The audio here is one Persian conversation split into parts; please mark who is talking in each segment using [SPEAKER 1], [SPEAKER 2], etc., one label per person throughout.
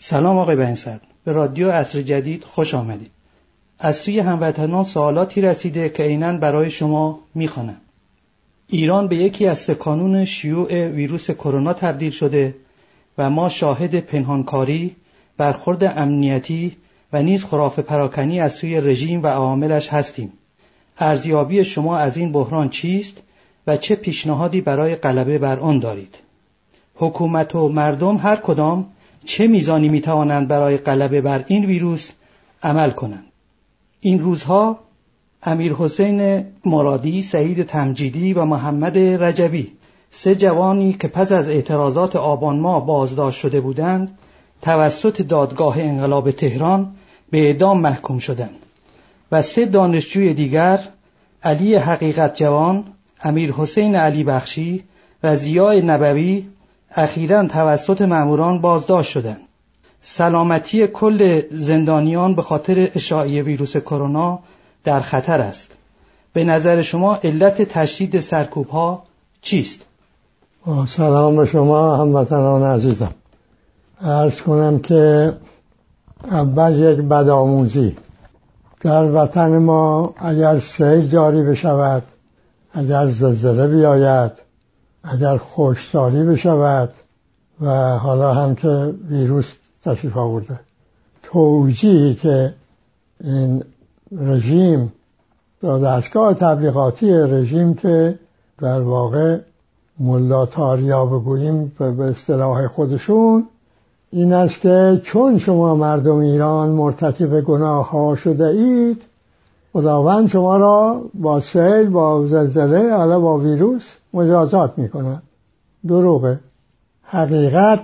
[SPEAKER 1] سلام آقای بنسد به رادیو عصر جدید خوش آمدید. از سوی هموطنان سوالاتی رسیده که عینا برای شما می‌خوانم. ایران به یکی از سکانون شیوع ویروس کرونا تبدیل شده و ما شاهد پنهانکاری برخورد امنیتی و نیز خراف پراکنی از سوی رژیم و عواملش هستیم. ارزیابی شما از این بحران چیست و چه پیشنهادی برای غلبه بر آن دارید؟ حکومت و مردم هر کدام چه میزانی می توانند برای غلبه بر این ویروس عمل کنند؟ این روزها امیر حسین مرادی، سعید تمجیدی و محمد رجبی سه جوانی که پس از اعتراضات آبان ماه بازداشت شده بودند توسط دادگاه انقلاب تهران به اعدام محکوم شدند و سه دانشجوی دیگر علی حقیقت جوان، امیر حسین علی بخشی و زیای نبوی اخیرا توسط ماموران بازداشت شدند. سلامتی کل زندانیان به خاطر اشاعی ویروس کرونا در خطر است. به نظر شما علت تشدید سرکوب ها چیست؟
[SPEAKER 2] سلام به شما هموطنان عزیزم ارز کنم که اول یک بدآموزی در وطن ما اگر سیل جاری بشود اگر زلزله بیاید اگر خوشسالی بشود و حالا هم که ویروس تشریف آورده. توجیهی که این رژیم دستگاه تبلیغاتی رژیم که در واقع ملا تاریا بگوییم به اصطلاح خودشون این است که چون شما مردم ایران مرتکب گناه ها شده اید خداوند شما را با سیل با زلزله حالا با ویروس مجازات می‌کند. دروغه. حقیقت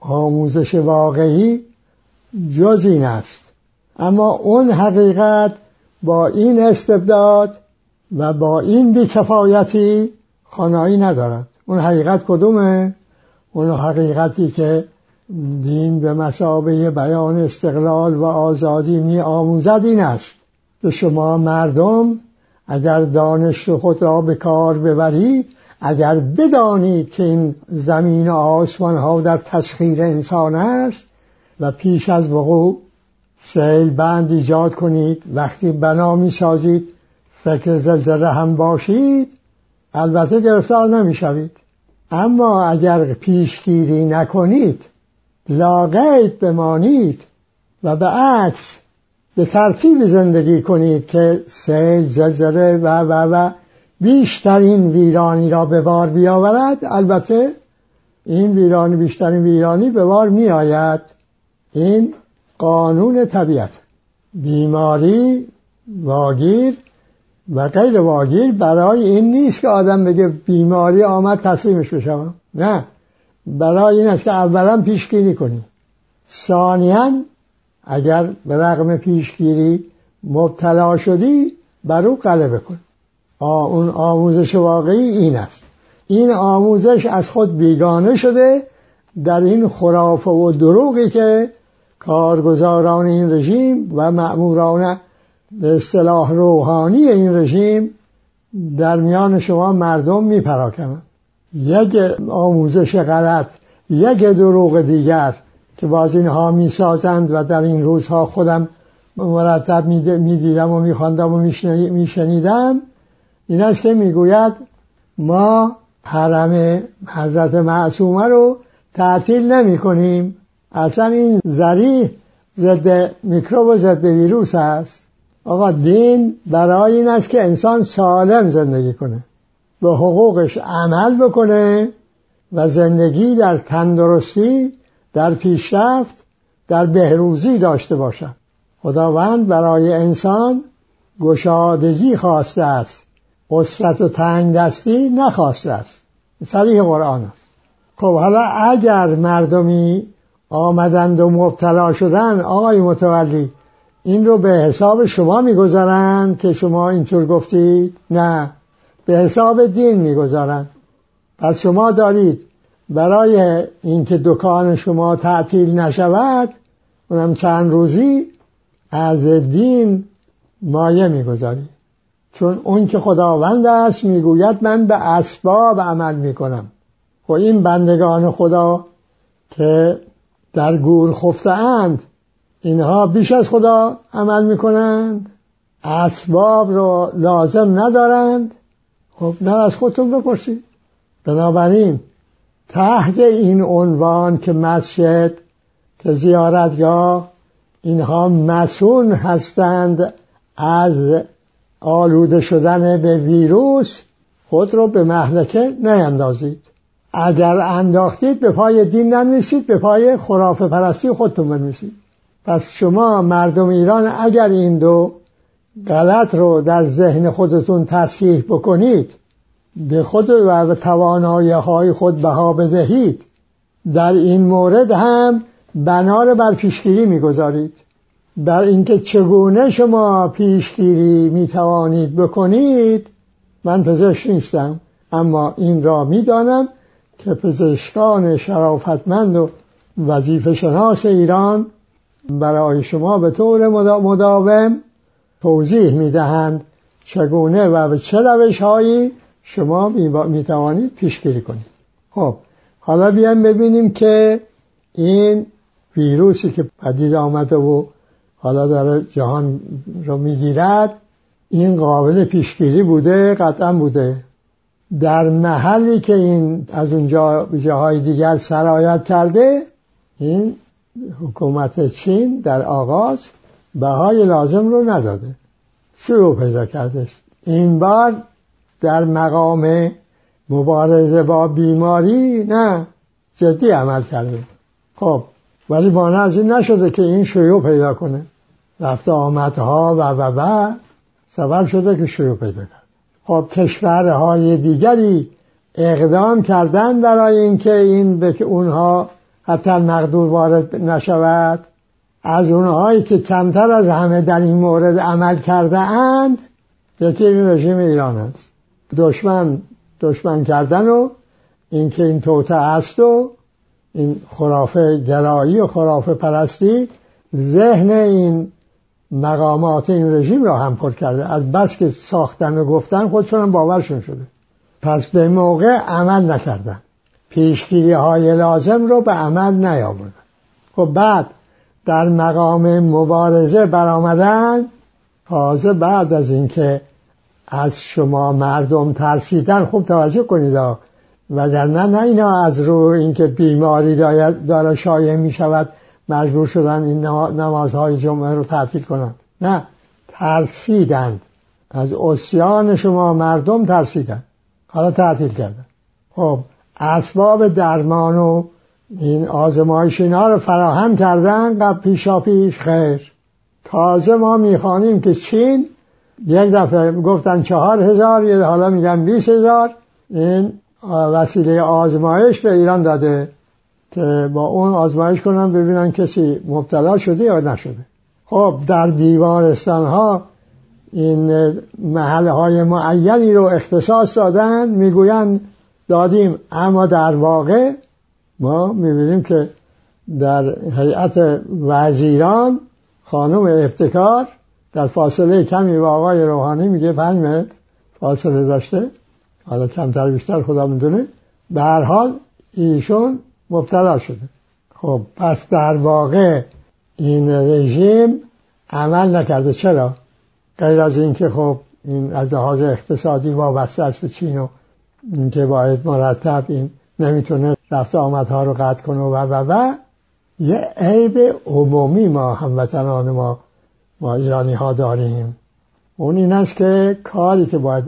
[SPEAKER 2] آموزش واقعی جز این است. اما اون حقیقت با این استبداد و با این بیکفایتی خانایی ندارد. اون حقیقت کدومه؟ اون حقیقتی که دین به مسابه بیان استقلال و آزادی می آموزد این است. به شما مردم اگر دانش خود را به کار ببرید اگر بدانید که این زمین و آسمان ها در تسخیر انسان است و پیش از وقوع سیل بند ایجاد کنید وقتی بنا می سازید فکر زلزله هم باشید البته گرفتار نمی شوید اما اگر پیشگیری نکنید لاقید بمانید و به عکس به ترتیب زندگی کنید که سیل زلزله و و و بیشترین ویرانی را به بار بیاورد. البته این ویرانی بیشترین ویرانی به بار می آید این قانون طبیعت. بیماری واگیر و غیر واگیر برای این نیست که آدم بگه بیماری آمد تسلیمش بشم نه. برای این است که اولا پیشگیری کنیم ثانیا اگر به رغم پیشگیری مبتلا شدی بر او غلبه کن. اون آموزش واقعی این است. این آموزش از خود بیگانه شده در این خرافه و دروغی که کارگزاران این رژیم و مأموران به اصطلاح روحانی این رژیم در میان شما مردم میپراکنند. یک آموزش غلط یک دروغ دیگر که باز اینها می‌سازند و در این روزها خودم مرتب می‌دیدم و میخواندم و میشنیدم. این است که می‌گوید ما حرم حضرت معصومه رو تعطیل نمی کنیم. اصلا این ذریع ضد میکروب و ضد ویروس است. آقا دین برای این است که انسان سالم زندگی کنه به حقوقش عمل بکنه و زندگی در تندرستی در پیشرفت در بهروزی داشته باشد. خداوند برای انسان گشادگی خواسته است. قصرت و تنگ دستی نخواسته است. صریح قرآن است. خب حالا اگر مردمی آمدند و مبتلا شدن آقای متولی این رو به حساب شما می‌گذارند که شما اینطور گفتید؟ نه. به حساب دین می‌گذارند. پس شما دارید برای اینکه دکان شما تعطیل نشود اونم چند روزی از دین مایه می‌گذارید چون اون که خداوند است می‌گوید من به اسباب عمل می‌کنم. خب این بندگان خدا که در گور خفته اند اینها بیش از خدا عمل می‌کنند اسباب رو لازم ندارند. خب نه از خودتون بپرسید. بنابراین تحت این عنوان که مسجد که زیارتگاه اینها مسئول هستند از آلوده شدن به ویروس خود رو به محلکه نیندازید. اگر انداختید به پای دین نمیسید به پای خرافه پرستی خودتون بنویسید. پس شما مردم ایران اگر این دو غلط رو در ذهن خودتون تصحیح بکنید به خود و توانایی های خود بها بدهید در این مورد هم بنا رو بر پیشگیری می‌گذارید. بر اینکه چگونه شما پیشگیری می‌توانید بکنید من پزشک نیستم اما این را می‌دانم که پزشکان شرافتمند و وظیفه شناس ایران برای شما به طور مداوم توضیح می‌دهند چگونه و به چه روش هایی شما می توانید پیشگیری کنید. خب حالا بیایم ببینیم که این ویروسی که پدید آمده و حالا داره جهان رو می‌گیرد این قابل پیشگیری بوده قطعا بوده. در محلی که این از اونجا جاهای دیگر سرایت کرده این حکومت چین در آغاز بهای لازم رو نداده. شروع پیدا کرده این بار در مقام مبارزه با بیماری نه جدی عمل کرده خب ولی بانه از این نشده که این شروع پیدا کنه. رفت آمدها و و و سبب شده که شروع پیدا کرد. خب کشورهای دیگری اقدام کردن برای اینکه این به که اونها حتی مقدور وارد نشود. از اونهایی که کمتر از همه در این مورد عمل کرده اند یکی رژیم ایران است. دشمن دشمن کردن و اینکه این توته است و این خرافه گرایی و خرافه پرستی ذهن این مقامات این رژیم را هم پر کرده. از بس که ساختن و گفتن خودشون هم باورشون شده. پس به موقع عمل نکردن. پیشگیری های لازم رو به عمل نیاوردن. خب بعد در مقام مبارزه برآمدن تازه بعد از اینکه از شما مردم ترسیدن خوب توجه کنید وگرنه نه اینا از رو اینکه بیماری داره شایع می شود مجبور شدن این نمازهای جمعه رو تعطیل کنند. نه ترسیدند. از اسیان شما مردم ترسیدند. حالا تعطیل کردن. خب اسباب درمان و این آزمایش اینا رو فراهم کردن قبل پیشا پیش خیر. تازه ما می‌خوانیم که چین یک دفعه گفتن چهار هزار یه حالا میگن بیس هزار. این وسیله آزمایش به ایران داده که با اون آزمایش کنن ببینن کسی مبتلا شده یا نشده. خب در بیمارستان ها این محله های معینی رو اختصاص دادن می‌گوین دادیم. اما در واقع ما می‌بینیم که در هیئت وزیران خانم ابتکار در فاصله کمی با آقای روحانی میگه پنج متر فاصله داشته. حالا کمتر بیشتر خدا می‌دونه. به هر حال ایشون مبتلا شده. خب پس در واقع این رژیم عمل نکرده. چرا؟ غیر از اینکه خب این از لحاظ اقتصادی وابسته است به چین و اینکه باید مرتب این نمی‌تونه رفت آمدها رو قطع کنه و و و. یه عیب عمومی ما هموطنان ما ما ایرانی ها داریم. اون این است که کاری که باید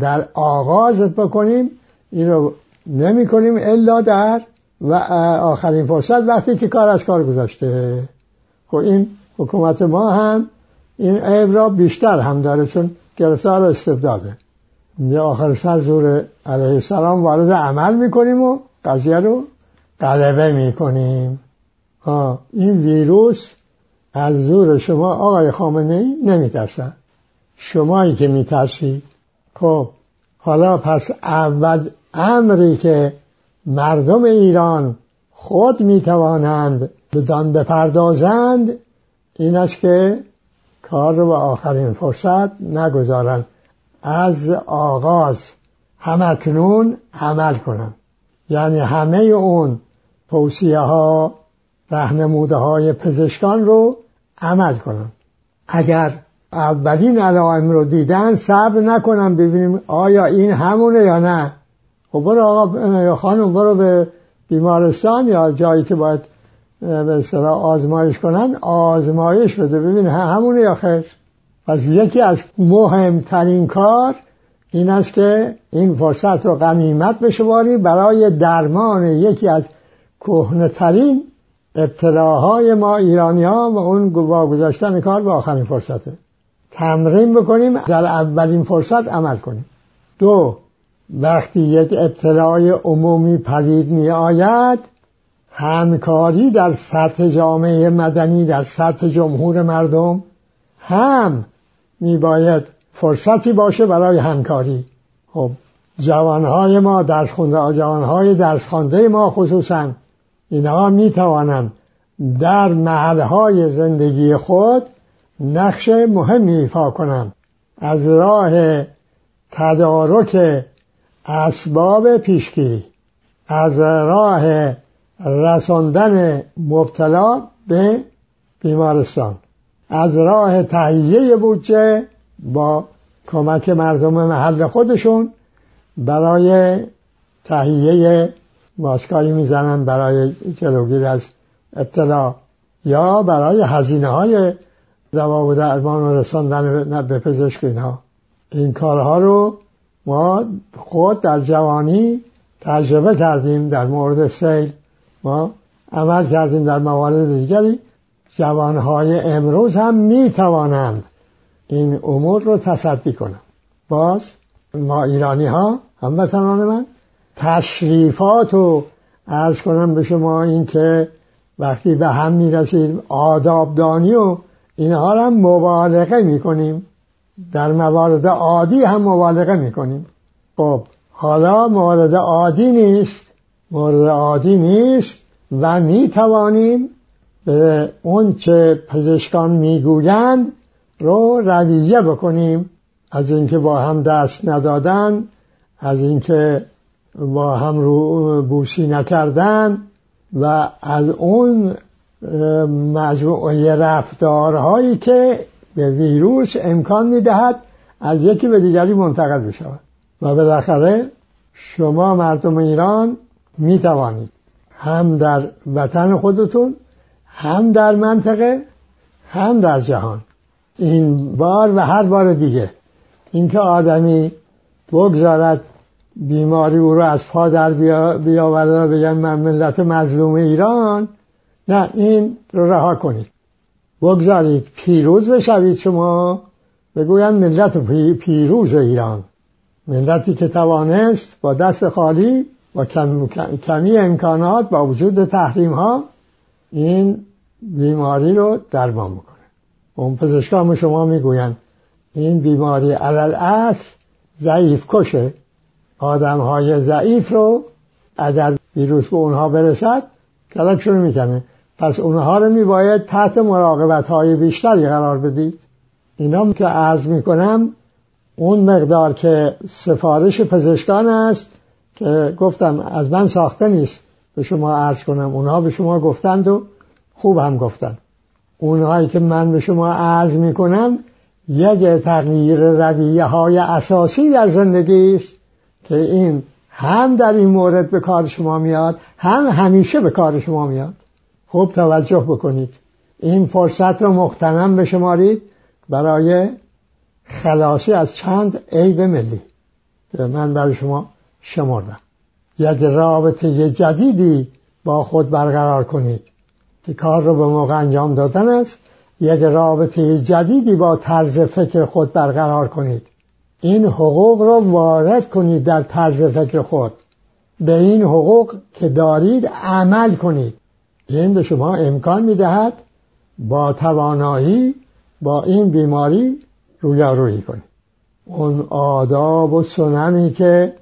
[SPEAKER 2] در آغازت بکنیم این رو نمی کنیم الا در و آخرین فرصت وقتی که کار از کار گذاشته خب این حکومت ما هم این عیب را بیشتر هم داره چون گرفتار استبداده. یه آخر سر زور علیه السلام وارد عمل می‌کنیم و قضیه رو غلبه می‌کنیم این ویروس از زور شما آقای خامنه ای نمیترسن. شمایی که میترسی. خب حالا پس اول امری که مردم ایران خود می‌توانند بدان بپردازند این است که کار رو به آخرین فرصت نگذارند. از آغاز همکنون عمل کنند. یعنی همه اون توصیه ها رهنموده های پزشکان رو عمل کنن اگر اولین علائم رو دیدن صبر نکنن ببینیم آیا این همونه یا نه. خب برو آقا خانم برو به بیمارستان یا جایی که باید به اصطلاح آزمایش کنن آزمایش بده. ببین همونه یا خیر. پس یکی از مهمترین کار این است که این فرصت رو غنیمت بشواری برای درمان یکی از کهنه ابتلاهای ما ایرانی ها و اون واگذاشتن کار به آخرین فرصته. تمرین بکنیم در اولین فرصت عمل کنیم. دو وقتی یک ابتلای عمومی پدید می آید همکاری در سطح جامعه مدنی در سطح جمهور مردم هم می باید فرصتی باشه برای همکاری. خب جوانهای ما درس خونده جوانهای درس خونده ما خصوصا اینها می توانند در محلهای زندگی خود نقش مهمی ایفا کنند. از راه تدارک اسباب پیشگیری از راه رساندن مبتلا به بیمارستان از راه تهیه بودجه با کمک مردم محل خودشون برای تهیه ماسکایی می‌زنن برای جلوگیری از ابتلا یا برای هزینه های دوا و درمان و رساندن به پزشک اینها. این کارها رو ما خود در جوانی تجربه کردیم در مورد سیل. ما عمل کردیم در موارد دیگری. جوانهای امروز هم می توانند این امور رو تصدی کنند. باز ما ایرانی ها هموطنان من تشریفات رو عرض کنم به شما این که وقتی به هم می‌رسید آدابدانی و اینها هم مبالغه می‌کنیم. در موارد عادی هم مبالغه می‌کنیم. خب حالا مورد عادی نیست. مورد عادی نیست و می توانیم به اون چه پزشکان می‌گویند رو رویه بکنیم. از اینکه با هم دست ندادن از اینکه با هم رو بوسی نکردن و از اون مجموعه رفتارهایی که به ویروس امکان می‌دهد از یکی به دیگری منتقل بشود. و بالاخره شما مردم ایران می توانید هم در وطن خودتون هم در منطقه هم در جهان. این بار و هر بار دیگه اینکه آدمی بگذارد بیماری او رو از پا در بیاورد و بگن من ملت مظلوم ایران. نه این رو رها کنید. بگذارید پیروز بشوید شما. بگویند ملت پیروز ایران. ملتی که توانست با دست خالی با کمی امکانات با وجود تحریم ها این بیماری رو درمان می‌کنه اون پزشکان شما می‌گویند این بیماری علل اصل ضعیف کشه. آدم های ضعیف رو اگر ویروس به اونها برسد کلکشون می‌کنه. پس اونها رو میباید تحت مراقبت های بیشتری قرار بدید. اینا که عرض می‌کنم اون مقدار که سفارش پزشکان است که گفتم از من ساخته نیست. به شما عرض کنم اونها به شما گفتند و خوب هم گفتند. اونهایی که من به شما عرض می‌کنم یک تغییر رویه های اساسی در زندگی است. که این هم در این مورد به کار شما میاد هم همیشه به کار شما میاد. خوب توجه بکنید. این فرصت رو مختنم بشمارید برای خلاصی از چند عیب ملی که من برای شما شمردم. یک رابطه جدیدی با خود برقرار کنید که کار رو به موقع انجام دادن است. یک رابطه جدیدی با طرز فکر خود برقرار کنید. این حقوق رو وارد کنید در طرز فکر خود. به این حقوق که دارید عمل کنید. این به شما امکان می‌دهد با توانایی با این بیماری رویارویی کنید. اون آداب و سننی که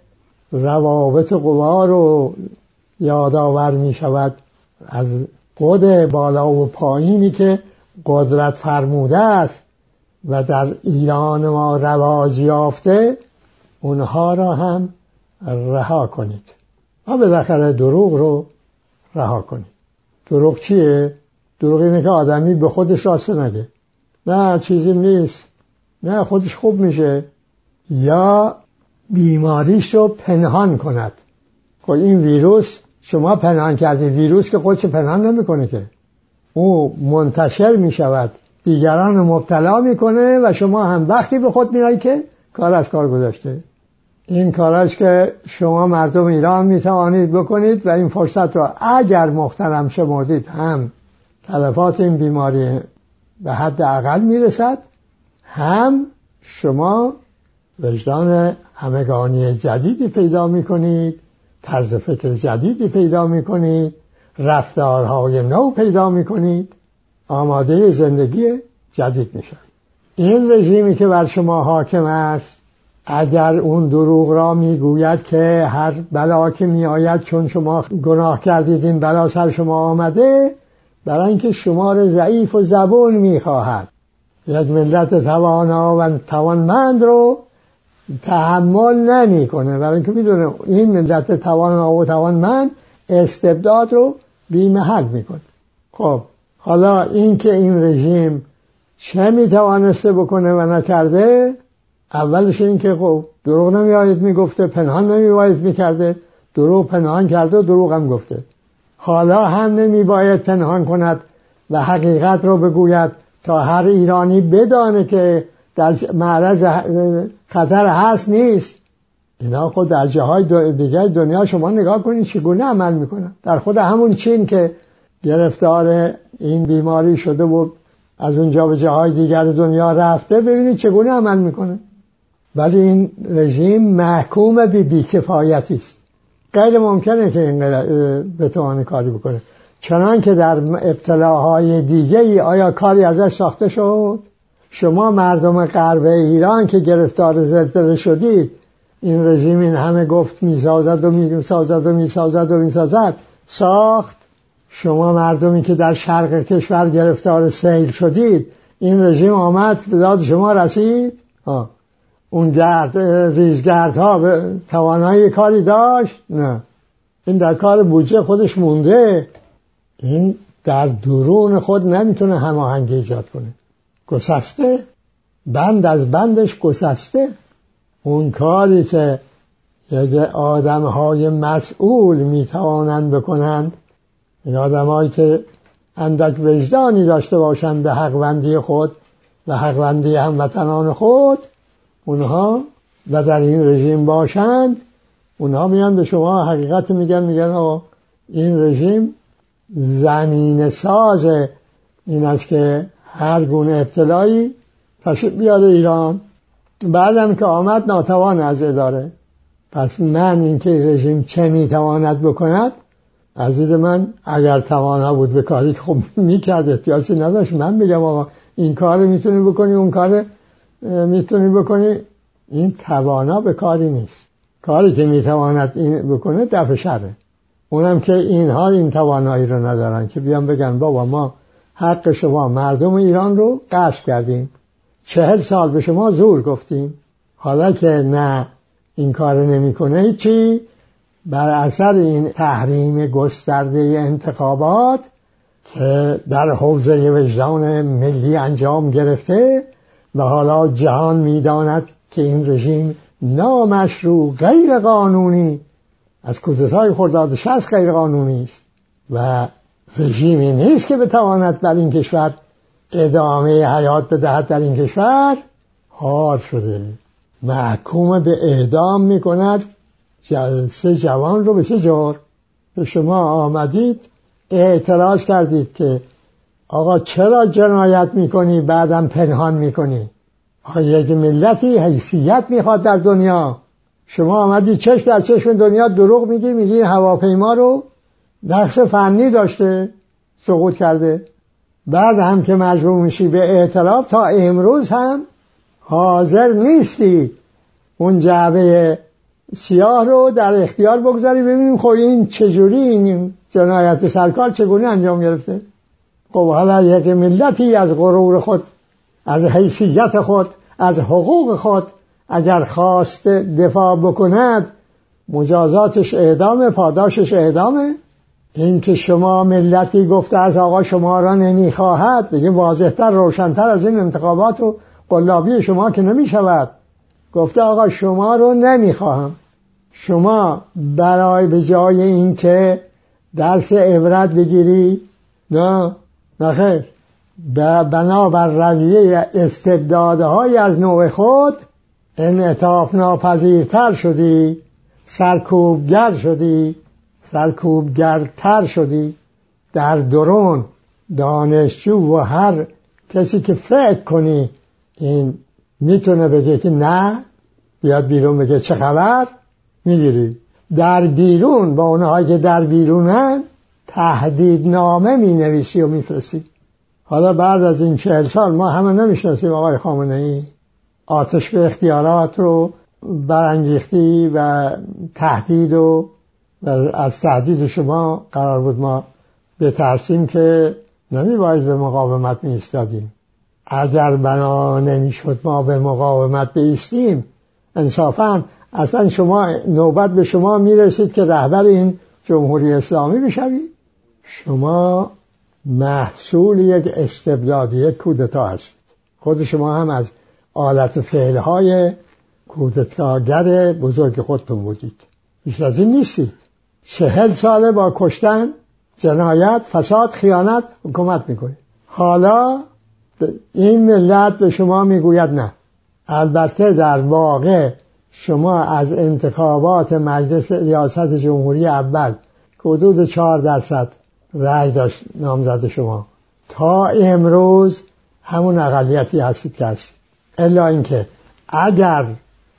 [SPEAKER 2] روابط قوا رو یادآور می شود از قد بالا و پایینی که قدرت فرموده است و در ایران ما رواج یافته اونها را هم رها کنید. و بالاخره دروغ رو رها کنید دروغ چیه؟ دروغ اینه که آدمی به خودش راست نگه نه چیزی نیست. نه خودش خوب میشه. یا بیماریش رو پنهان کند. خب این ویروس شما پنهان کردید ویروس که خودش پنهان نمی‌کنه که. او منتشر می‌شود. دیگران رو مبتلا می‌کنه و شما هم وقتی به خود میایی که کار از کار گذاشته. این کاراش که شما مردم ایران می‌توانید بکنید و این فرصت رو اگر محترم شمردید هم تلفات این بیماری به حد اقل می‌رسد هم شما وجدان همگانی جدیدی پیدا می‌کنید طرز فکر جدیدی پیدا می‌کنید رفتارهای نو پیدا می‌کنید. آماده زندگی جدید میشن این رژیمی که بر شما حاکم است اگر اون دروغ را می‌گوید که هر بلا که میآید چون شما گناه کردید این بلا سر شما آمده برای اینکه شما را ضعیف و زبون می‌خواهد. یک ملت توانا و توانمند رو تحمل نمی‌کنه. برای اینکه می‌دونه این ملت توانا و توانمند استبداد رو بیمحل می‌کنه. خب حالا اینکه این رژیم چه می‌توانسته بکنه و نکرده اولش این که خب دروغ نمیاید می‌گفته پنهان نمیباید می‌کرده دروغ پنهان کرده و دروغ هم گفته. حالا هم نمیباید پنهان کند و حقیقت رو بگوید تا هر ایرانی بدانه که در معرض خطر هست نیست. اینا خود در جاهای دیگه دنیا شما نگاه کنید چگونه عمل می‌کنن. در خود همون چین که گرفتار این بیماری شده و از اونجا به جاهای دیگر دنیا رفته ببینید چگونه عمل می‌کنه. ولی این رژیم محکوم به بیکفایتی است. غیر ممکنه که این بتوانه کاری بکنه. چنان که در ابتلاهای دیگه ای آیا کاری ازش ساخته شد؟ شما مردم غرب ایران که گرفتار زلزله شدید این رژیم این همه گفت می‌سازد و می‌سازد و می‌سازد و می‌سازد ساخت. شما مردمی که در شرق کشور گرفتار سیل شدید این رژیم آمد به داد شما رسید؟ آه. اون گرد ریزگرد ها توانایی کاری داشت؟ نه. این در کار بودجه خودش مونده. این در درون خود نمی‌تونه هماهنگی ایجاد کنه. گسسته. بند از بندش گسسته. اون کاری که یک آدم های مسئول می‌توانند بکنند این آدمایی که اندک وجدانی داشته باشند به حقوندی خود و حقوندی هموطنان خود اونها و در این رژیم باشند اونها میان به شما حقیقت میگن میگن آقا این رژیم زمین ساز این است که هر گونه ابتلایی تشریف بیاره ایران. بعدم که آمد ناتوان از اداره. پس من اینکه رژیم چه می‌تواند بکند؟ عزیز من اگر توانا بود به کاری خب می‌کرد احتیاجی نداشت من میگم آقا این کار می‌تونی بکنی اون کار می‌تونی بکنی. این توانا به کاری نیست. کاری که می‌تواند این بکنه دفع شره. اونم که اینها این توانایی رو ندارن که بیان بگن بابا ما حق شما مردم ایران رو قصد کردیم. چهل سال به شما زور گفتیم. حالا که نه این کار نمی‌کنه چی بر اثر این تحریم گسترده انتخابات که در حوزه وجدان ملی انجام گرفته و حالا جهان می‌داند که این رژیم نامشروع غیر قانونی از کودتای خرداد شست غیر قانونی است و رژیمی نیست که بتواند بر این کشور ادامه حیات بدهد. در این کشور حال شده محکوم به اعدام می‌کند. سه جوان رو به چه جور؟ به شما آمدید اعتراض کردید که آقا چرا جنایت می‌کنی؟ بعدم پنهان می‌کنی. آیا یک ملتی حیثیت می‌خواد در دنیا. شما آمدی چشم در چشم دنیا دروغ میگی میگی هواپیما رو نقص فنی داشته سقوط کرده. بعد هم که مجبور میشی به اعتراف تا امروز هم حاضر نیستی. اون جعبه سیاه رو در اختیار بگذاری ببینیم خب این چجوری این جنایت سرکار چگونه انجام گرفته؟ خب حالا یک ملتی از غرور خود از حیثیت خود از حقوق خود اگر خواست دفاع بکند مجازاتش اعدامه پاداشش اعدامه؟ این که شما ملتی گفته از آقا شما را نمی‌خواهد دیگه واضحتر روشنتر از این انتخابات و قلابی شما که نمی شود گفته آقا شما رو نمی‌خواهم. شما برای به جای اینکه درس عبرت بگیری نه نخیر بنابر رویه استبدادهای از نوع خود انعطاف ناپذیرتر شدی سرکوبگر شدی سرکوبگرتر شدی. در درون دانشجو و هر کسی که فکر کنی این می‌تونه بگه که نه بیاد بیرون بگه چه خبر؟ می‌گیری؟ در بیرون با اونهایی که در بیرونن تهدید نامه می نویسی و میفرستی. حالا بعد از این چهل سال ما همه نمی‌شناسیم آقای خامنه ای آتش به اختیارات رو برانگیختی و تهدید و از تهدید شما قرار بود ما بترسیم که نمی باید به مقاومت می استادیم اگر بنا نمی‌شد ما به مقاومت بیستیم انصافا اصلا شما نوبت به شما می‌رسید که رهبر این جمهوری اسلامی بشوید. شما محصول یک استبدادی یک کودتا هستید. خود شما هم از آلت فعلهای کودتاگر بزرگ خودتون بودید. بیش از این نیستید. چهل ساله با کشتن جنایت فساد خیانت حکومت می‌کنید. حالا این ملت به شما می‌گوید نه. البته در واقع شما از انتخابات مجلس ریاست جمهوری اول حدود چهار درصد رأی داشت نامزد شما تا امروز همون اقلیتی هستید که هستید. الا اینکه اگر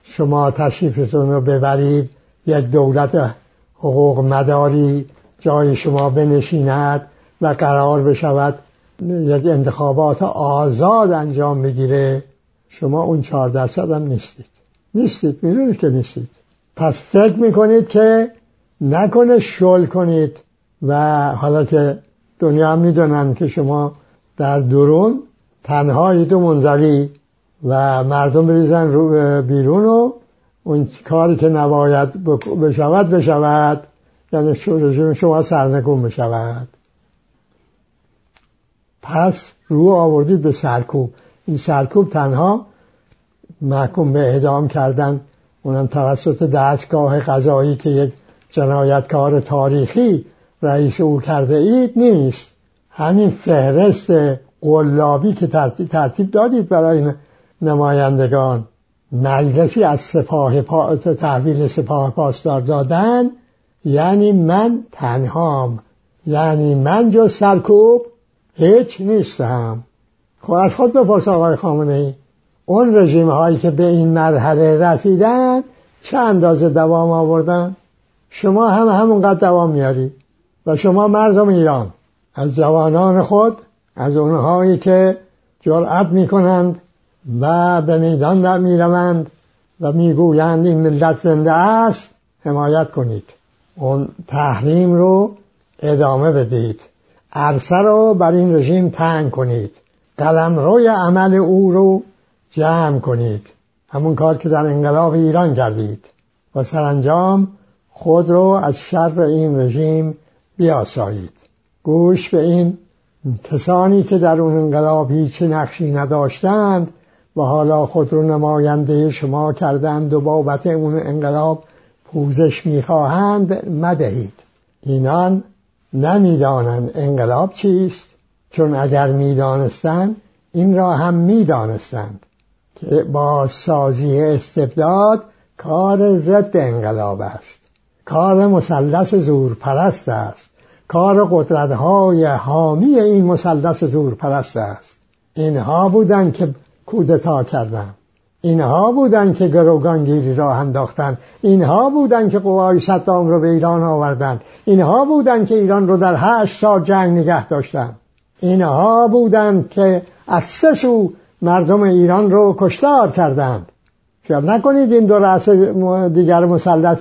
[SPEAKER 2] شما تشریفتون رو ببرید یک دولت حقوق مداری جای شما بنشیند و قرار بشود یک انتخابات آزاد انجام بگیره شما اون چهار درصد هم نیستید. نیستید می‌دونید که نیستید پس فکر می‌کنید که نکنه شل کنید و حالا که دنیا هم می‌دونن که شما در درون تنهایید و منزوی و مردم بریزن رو بیرون و اون کاری که نباید بشود بشود. یعنی رژیم شما سرنگون بشود. پس رو آوردید به سرکوب. این سرکوب تنها محکوم به اعدام کردن. اونم توسط دستگاه قضایی که یک جنایتکار تاریخی رئیس او کرده اید نیست. همین فهرست قلابی که ترتیب, ترتیب دادید برای نمایندگان. مجلسی از سپاه پا... تحویل سپاه پاسدار دادن. یعنی من تنهام. یعنی من جز سرکوب هیچ نیستم. خب از خود بپرس آقای خامنه ای اون رژیم هایی که به این مرحله رسیدن چه اندازه دوام آوردن؟ شما هم همونقدر دوام میاری و شما مردم ایران از جوانان خود از اونهایی که جرأت می‌کنند و به میدان در می‌روند و می‌گویند این ملت زنده است حمایت کنید. اون تحریم رو ادامه بدید. عرصه رو بر این رژیم تنگ کنید. قلم روی عمل او رو جمع کنید. همون کار که در انقلاب ایران کردید. و سرانجام خود رو از شر این رژیم بیاسایید. گوش به این کسانی که در اون انقلاب هیچ نقشی نداشتند و حالا خود رو نماینده شما کردند و بابت اون انقلاب پوزش می‌خواهند مدهید. اینان نمی‌دانند انقلاب چیست چون اگر می‌دانستند این را هم می‌دانستند. با سازی استبداد کار ضد انقلاب است. کار مثلث زورپرست است. کار قدرتهای حامی این مثلث زورپرست است. اینها بودند که کودتا کردند اینها بودند که گروگانگیری راه انداختند اینها بودند که قوای صدام رو به ایران آوردند اینها بودند که ایران رو در هشت سال جنگ نگه داشتند اینها بودند که از سه سو مردم ایران رو کشتار کردند. شاید نکنید این دو رأس دیگر مسلط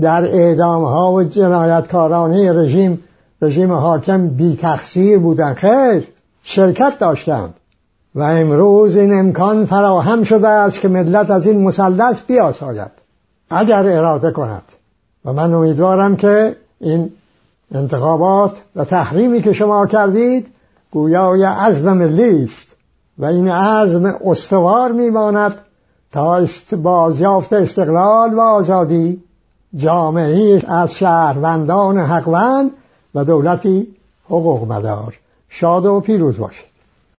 [SPEAKER 2] در اعدام ها و جنایتکارانه رژیم رژیم حاکم بی تقصیر بودن خیر شرکت داشتند. و امروز این امکان فراهم شده است که ملت از این مسلط بیاساید. اگر اراده کند. و من امیدوارم که این انتخابات و تحریمی که شما کردید گویای عزم ملی است. و این عزم استوار میماند تا بازیافت استقلال و آزادی. جامعه از شهروندان حقوند و دولتی حقوق مدار. شاد و پیروز باشید.